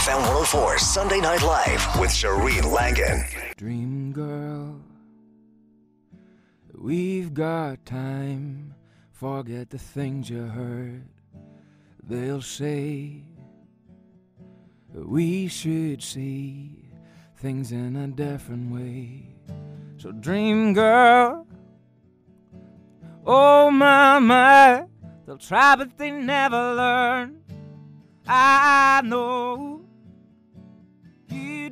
FM 104 Sunday Night Live with Shereen Langan. Dream girl, we've got time. Forget the things you heard. They'll say we should see things in a different way. So, dream girl, oh my, my, they'll try but they never learn. I know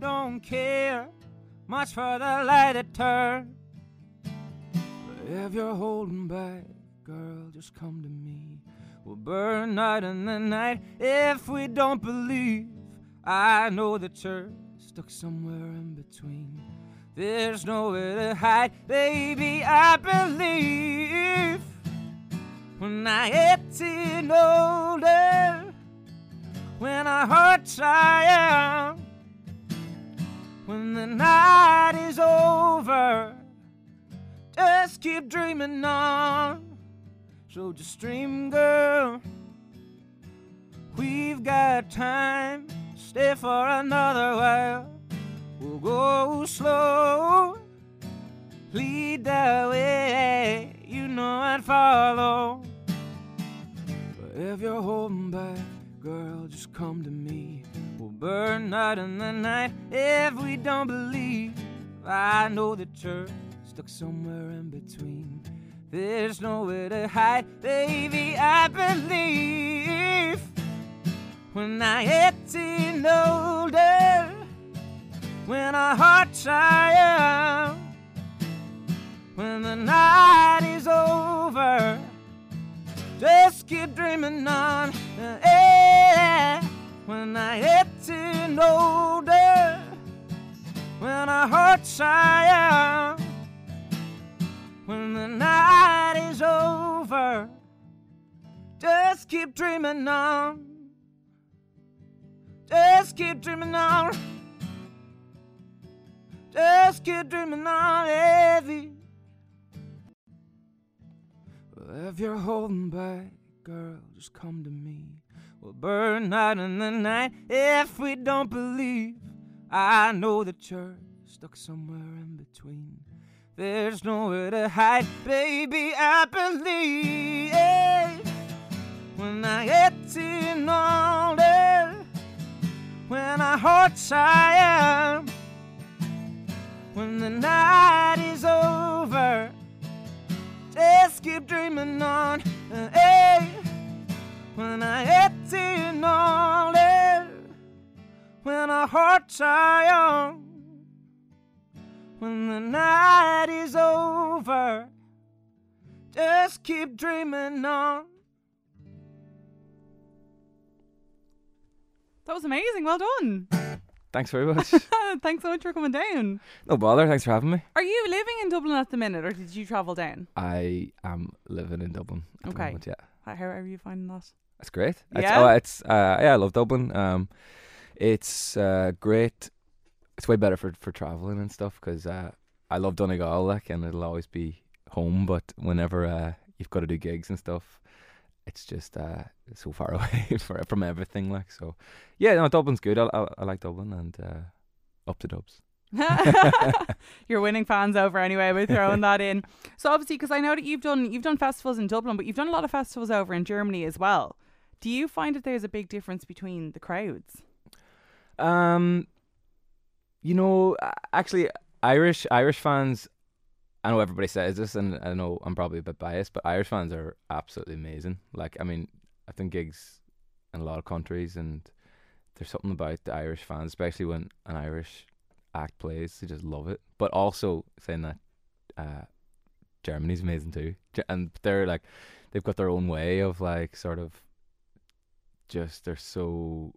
don't care much for the light to turn. But if you're holding back, girl, just come to me. We'll burn night and the night if we don't believe. I know that you're stuck somewhere in between. There's nowhere to hide, baby. I believe when I get in older, when our hearts are young, when the night is over, just keep dreaming on. So just dream, girl. We've got time. Stay for another while. We'll go slow. Lead the way. You know I'd follow. But if you're holding back, girl, just come to me. Burn out in the night if we don't believe. I know the you're stuck somewhere in between. There's nowhere to hide, baby. I believe when I get older, when our hearts are young, when the night is over, just keep dreaming on. Yeah. When I get in older, when our hearts are young when the night is over. Just keep dreaming on. Just keep dreaming on. Just keep dreaming on, heavy. If you're holding back, girl, just come to me. We'll burn out in the night if we don't believe. I know the you're stuck somewhere in between. There's nowhere to hide, baby. I believe when I get in older, when our hearts are young, when the night is over, just keep dreaming on. Hey, when I in older, when our hearts are young when the night is over. Just keep dreaming on. That was amazing. Well done. Thanks very much. Thanks so much for coming down. no bother. Thanks for having me. Are you living in Dublin at the minute, or did you travel down? I am living in Dublin. At Okay. The moment, yeah. How how are you finding that? It's great. It's, Yeah? oh, it's uh, yeah, I love Dublin. Um, it's uh, great. It's way better for for traveling and stuff because uh, I love Donegal, like, and it'll always be home. But whenever uh, you've got to do gigs and stuff, it's just uh, so far away for, from everything. Like, so yeah, no, Dublin's good. I, I, I like Dublin and uh, up to Dubs. You're winning fans over anyway by throwing that in. So obviously, because I know that you've done you've done festivals in Dublin, but you've done a lot of festivals over in Germany as well. Do you find that there's a big difference between the crowds? Um, you know, actually, Irish Irish fans. I know everybody says this, and I know I'm probably a bit biased, but Irish fans are absolutely amazing. Like, I mean, I've done gigs in a lot of countries, and there's something about the Irish fans, especially when an Irish act plays, they just love it. But also saying that, uh, Germany's amazing too, and they're like, they've got their own way of like sort of, just they're so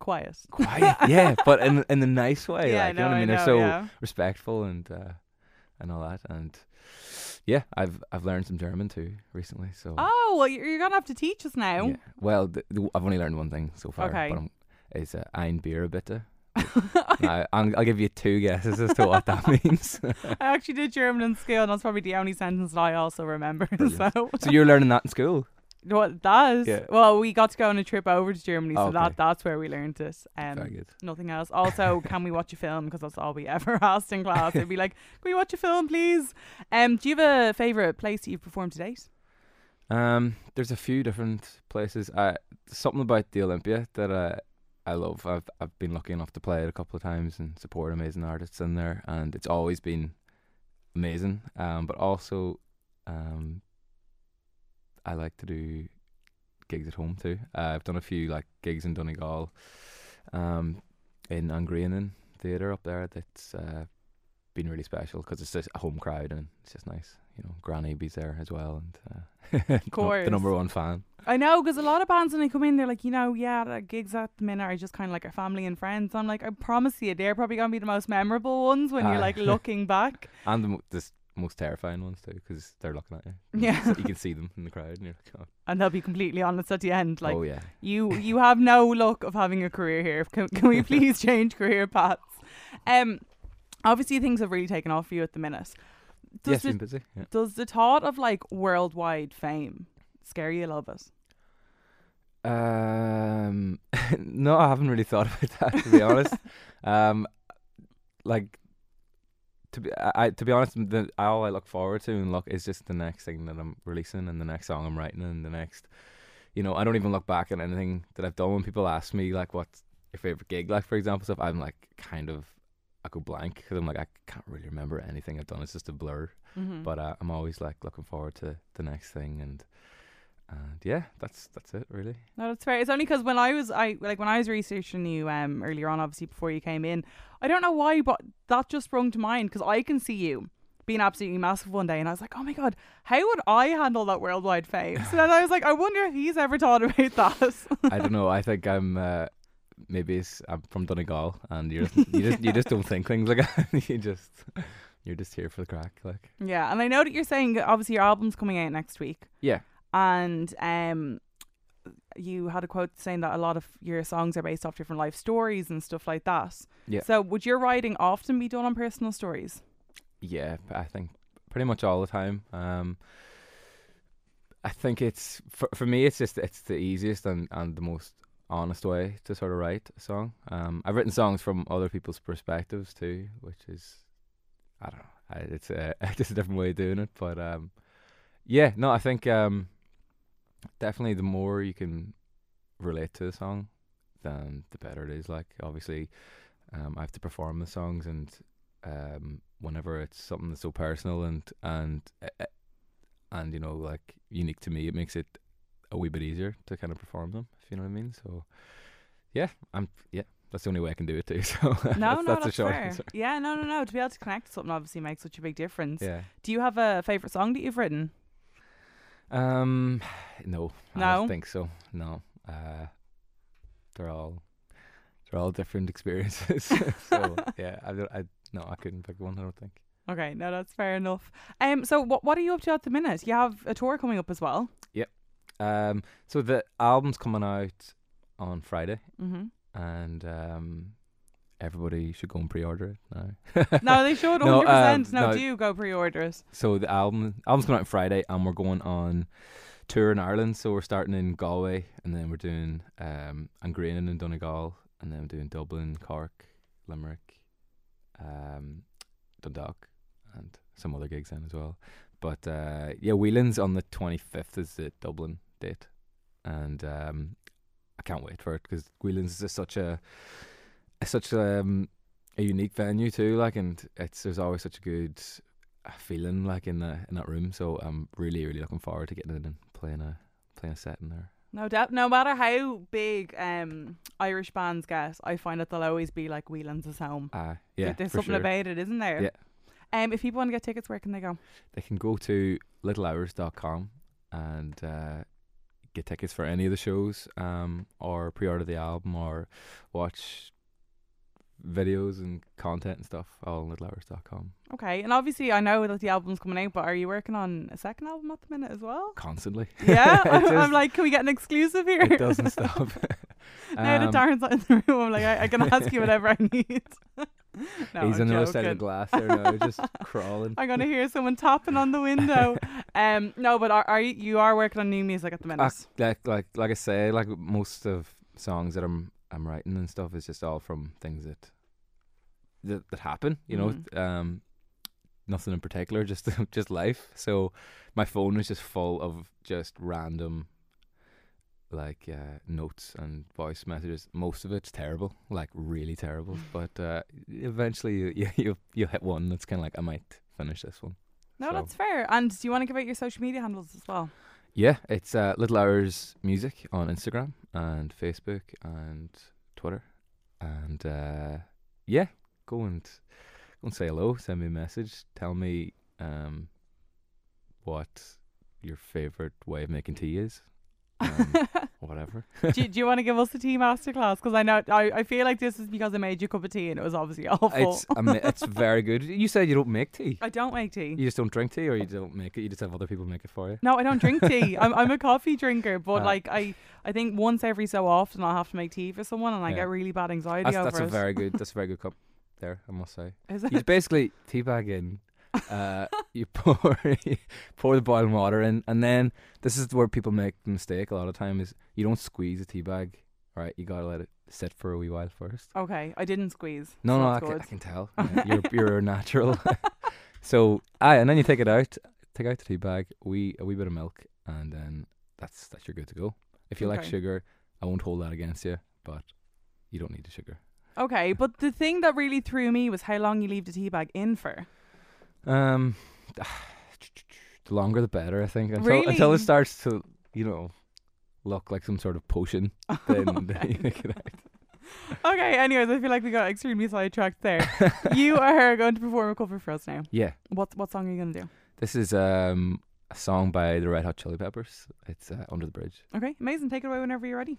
Quiet. quiet, yeah, but in in the nice way. yeah, like, I you know. know what I mean? know, They're so yeah. respectful and uh, and all that. And yeah, I've I've learned some German too recently. So Oh, well, you're, you're gonna have to teach us now. yeah. well, I've only learned one thing so far. Okay. but I'm, it's uh, ein Bier bitte. Now, I'm, I'll give you two guesses as to what that means. I actually did German in school, and that's probably the only sentence that I also remember. Brilliant. So, so you're learning that in school? What that is? Yeah. Well, we got to go on a trip over to Germany, so Okay. that that's where we learned it. Um, Very good. Nothing else. Also, can we watch a film? Because that's all we ever asked in class. They'd be like, "Can we watch a film, please?" Um, do you have a favorite place that you've performed to date? Um, there's a few different places. I something about the Olympia that I I love. I've I've been lucky enough to play it a couple of times and support amazing artists in there, and it's always been amazing. Um, but also, um, I like to do gigs at home too. Uh, I've done a few like gigs in Donegal, um, in An Grianán Theatre up there. That's uh, been really special because it's just a home crowd and it's just nice. You know, Granny B's there as well, and uh, the Course. number one fan. I know because a lot of bands when they come in, they're like, you know, yeah, the gigs at the minute are just kind of like a family and friends. I'm like, I promise you, they're probably gonna be the most memorable ones when you're like looking back. and the mo- the s- most terrifying ones too, because they're looking at you. Yeah. You can see them in the crowd, and you're like, oh, and they'll be completely honest at the end. Like oh yeah, you, you have no luck of having a career here. Can, can we please change career paths? Um, obviously things have really taken off for you at the minute. Does yes, the, been busy. Yeah. does the thought of like worldwide fame scare you a little bit? Um, no, I haven't really thought about that to be honest. Um, like to be, I, to be honest, the all I look forward to and look is just the next thing that I'm releasing and the next song I'm writing and the next. You know, I don't even look back at anything that I've done. When people ask me like, "What's your favorite gig?" Like, for example, stuff, I'm like, kind of, I go blank because I'm like, I can't really remember anything I've done. It's just a blur. Mm-hmm. But uh, I'm always like looking forward to the next thing and. And yeah, that's that's it really. No, that's fair. It's only because when I was I like when I was researching you um earlier on, obviously before you came in, I don't know why, but that just sprung to mind because I can see you being absolutely massive one day, and I was like, oh my god, how would I handle that worldwide fame? So then I was like, I wonder if he's ever thought about that. I don't know. I think I'm uh, maybe it's, I'm from Donegal, and you just you just you just don't think things like that. you just you're just here for the crack, like yeah, and I know that you're saying obviously your album's coming out next week, yeah. And um. You had a quote saying that a lot of your songs are based off different life stories and stuff like that. Yeah. So, would your writing often be done on personal stories? Yeah, I think pretty much all the time. Um, I think it's for for me. It's just it's the easiest and, and the most honest way to sort of write a song. Um, I've written songs from other people's perspectives too, which is I don't know. I, it's a, just a different way of doing it, but um, yeah, no, I think um, definitely the more you can relate to the song, then the better it is. Like obviously, um, I have to perform the songs, and um, whenever it's something that's so personal and and uh, uh, and you know like unique to me, it makes it a wee bit easier to kind of perform them. If you know what I mean. So yeah, I'm yeah. That's the only way I can do it too. So No, that's, no, that's that's fair. answer. Yeah, no, no, no. To be able to connect to something obviously makes such a big difference. Yeah. Do you have a favorite song that you've written? Um, no, I don't think so. No, uh, they're all they're all different experiences. so yeah, I don't. I no, I couldn't pick one. I don't think. Okay, no, that's fair enough. Um, so what what are you up to at the minute? You have a tour coming up as well. Yep. Um, so the album's coming out on Friday, Mm-hmm. and um, everybody should go and pre-order it now. No, they should No, 100%. um, no, no. do go pre-order it. So the album album's coming out on Friday, and we're going on tour in Ireland. So we're starting in Galway, and then we're doing um, An Grianán in Donegal, and then we're doing Dublin, Cork, Limerick, um, Dundalk, and some other gigs then as well. But uh, yeah, Whelan's on the twenty fifth is the Dublin date, and um, I can't wait for it because Whelan's is such a such um, a unique venue too. Like, and it's there's always such a good uh, feeling like in the in that room. So I'm really really looking forward to getting in and playing a playing a set in there. No doubt. No matter how big um, Irish bands get, I find that they'll always be like Whelan's is home. Uh, yeah, There's for something sure. about it, isn't there? Yeah. Um, if people want to get tickets, where can they go? They can go to littlehours.com and uh, get tickets for any of the shows, um, or pre-order the album, or watch videos and content and stuff all on littlehours.com. Okay, and obviously I know that the album's coming out, but are you working on a second album at the minute as well? Constantly. Yeah, I'm, I'm like, can we get an exclusive here? it doesn't stop. now that Um, Darren's not in the room, I'm like, I, I can ask you whatever I need. no, He's I'm on the other side of the glass there now, just crawling. I'm gonna hear someone tapping on the window. um, no, but are, are you, you are working on new music at the minute? Like like like I say, like most of songs that I'm I'm writing and stuff is just all from things that that, that happen. You know, Mhm. um, nothing in particular, just just life. So my phone is just full of just random like uh, notes and voice messages. Most of it's terrible, like really terrible. but uh, eventually you you you, you hit one that's kind of like I might finish this one. no, so- that's fair. And do you want to give out your social media handles as well? Yeah, it's uh, Little Hours Music on Instagram and Facebook and Twitter, and uh, yeah, go and go and say hello. Send me a message. Tell me um, what your favorite way of making tea is. Um, whatever. do, do you want to give us the tea masterclass? Because I know I, I feel like this is because I made you a cup of tea and it was obviously awful. it's it's very good. You said you don't make tea. I don't make tea. You just don't drink tea, or you don't make it. You just have other people make it for you. No, I don't drink tea. I'm I'm a coffee drinker, but Ah. like I I think once every so often I'll have to make tea for someone and I Yeah. get really bad anxiety That's, over that's a it. very good. That's a very good cup. There, I must say. Is it? just basically teabag in. Uh, you pour pour the boiling water in, and then this is where people make the mistake a lot of times. is you don't squeeze a tea bag, right? You gotta let it sit for a wee while first. Okay, I didn't squeeze. No, so no, I can. I can tell. Yeah, you're you're natural. so, aye, and then you take it out, take out the tea bag, wee a wee bit of milk, and then that's that's you're good to go. If you like sugar, I won't hold that against you, but you don't need the sugar. Okay, but the thing that really threw me was how long you leave the tea bag in for. Um, the longer the better, I think. Until until it starts to, you know, look like some sort of potion, then, then you Okay. make it out. Okay, anyways, I feel like we got extremely sidetracked there. you are going to perform a cover for us now. Yeah, What what song are you going to do? this is um a song by the Red Hot Chili Peppers. It's uh, Under the Bridge. Okay, amazing. Take it away whenever you're ready.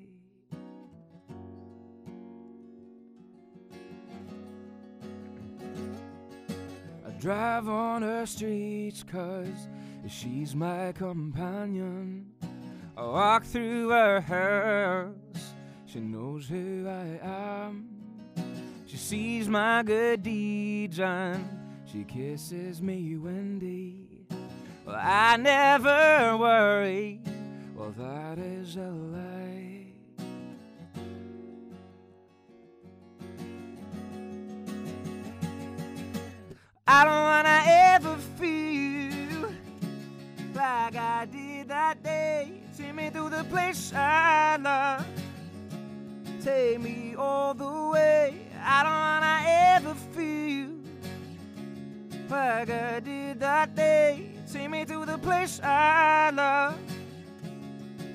Drive on her streets cause she's my companion. I walk through her house, she knows who I am. She sees my good deeds and she kisses me windy. Well, I never worry, well, that is a lie. I don't wanna ever feel like I did that day. Take me through the place I love. Take me all the way. I don't wanna ever feel like I did that day. Take me to the place I love.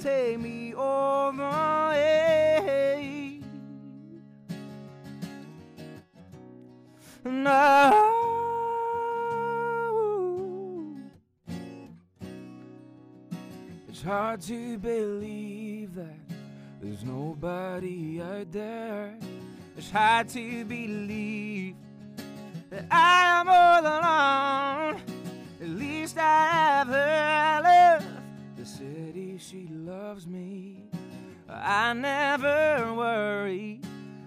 Take me all the way. No. hard to believe that there's nobody out there. It's hard to believe that I am all alone. At least I have her. I love the city, she loves me. I never worry.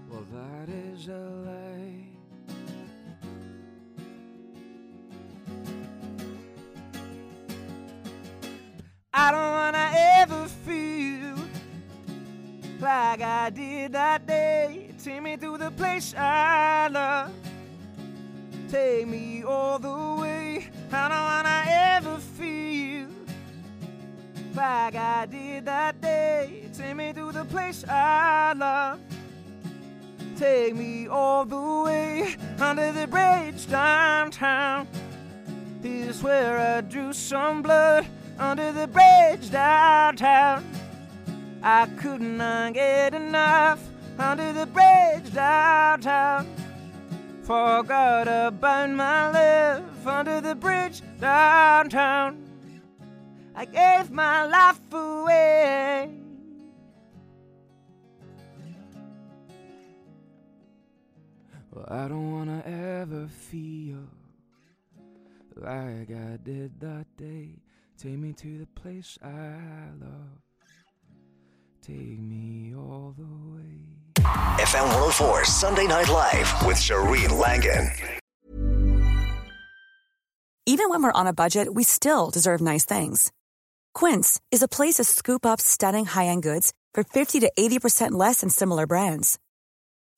Well, that is a lie. I don't wanna ever feel like I did that day. Take me to the place I love. Take me all the way. I don't wanna ever feel like I did that day. Take me to the place I love. Take me all the way under the bridge downtown. Here's where I drew some blood under the bridge downtown. I could not get enough under the bridge downtown. Forgot about my love under the bridge downtown. I gave my life away. Well, I don't wanna ever feel like I did that day. Take me to the place I love. Take me all the way. FM 104 Sunday Night Live with Shereen Langan. Even when we're on a budget, we still deserve nice things. Quince is a place to scoop up stunning high-end goods for 50 to 80% less than similar brands.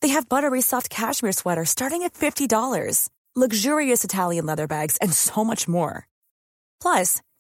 They have buttery soft cashmere sweaters starting at $50, luxurious Italian leather bags, and so much more. Plus,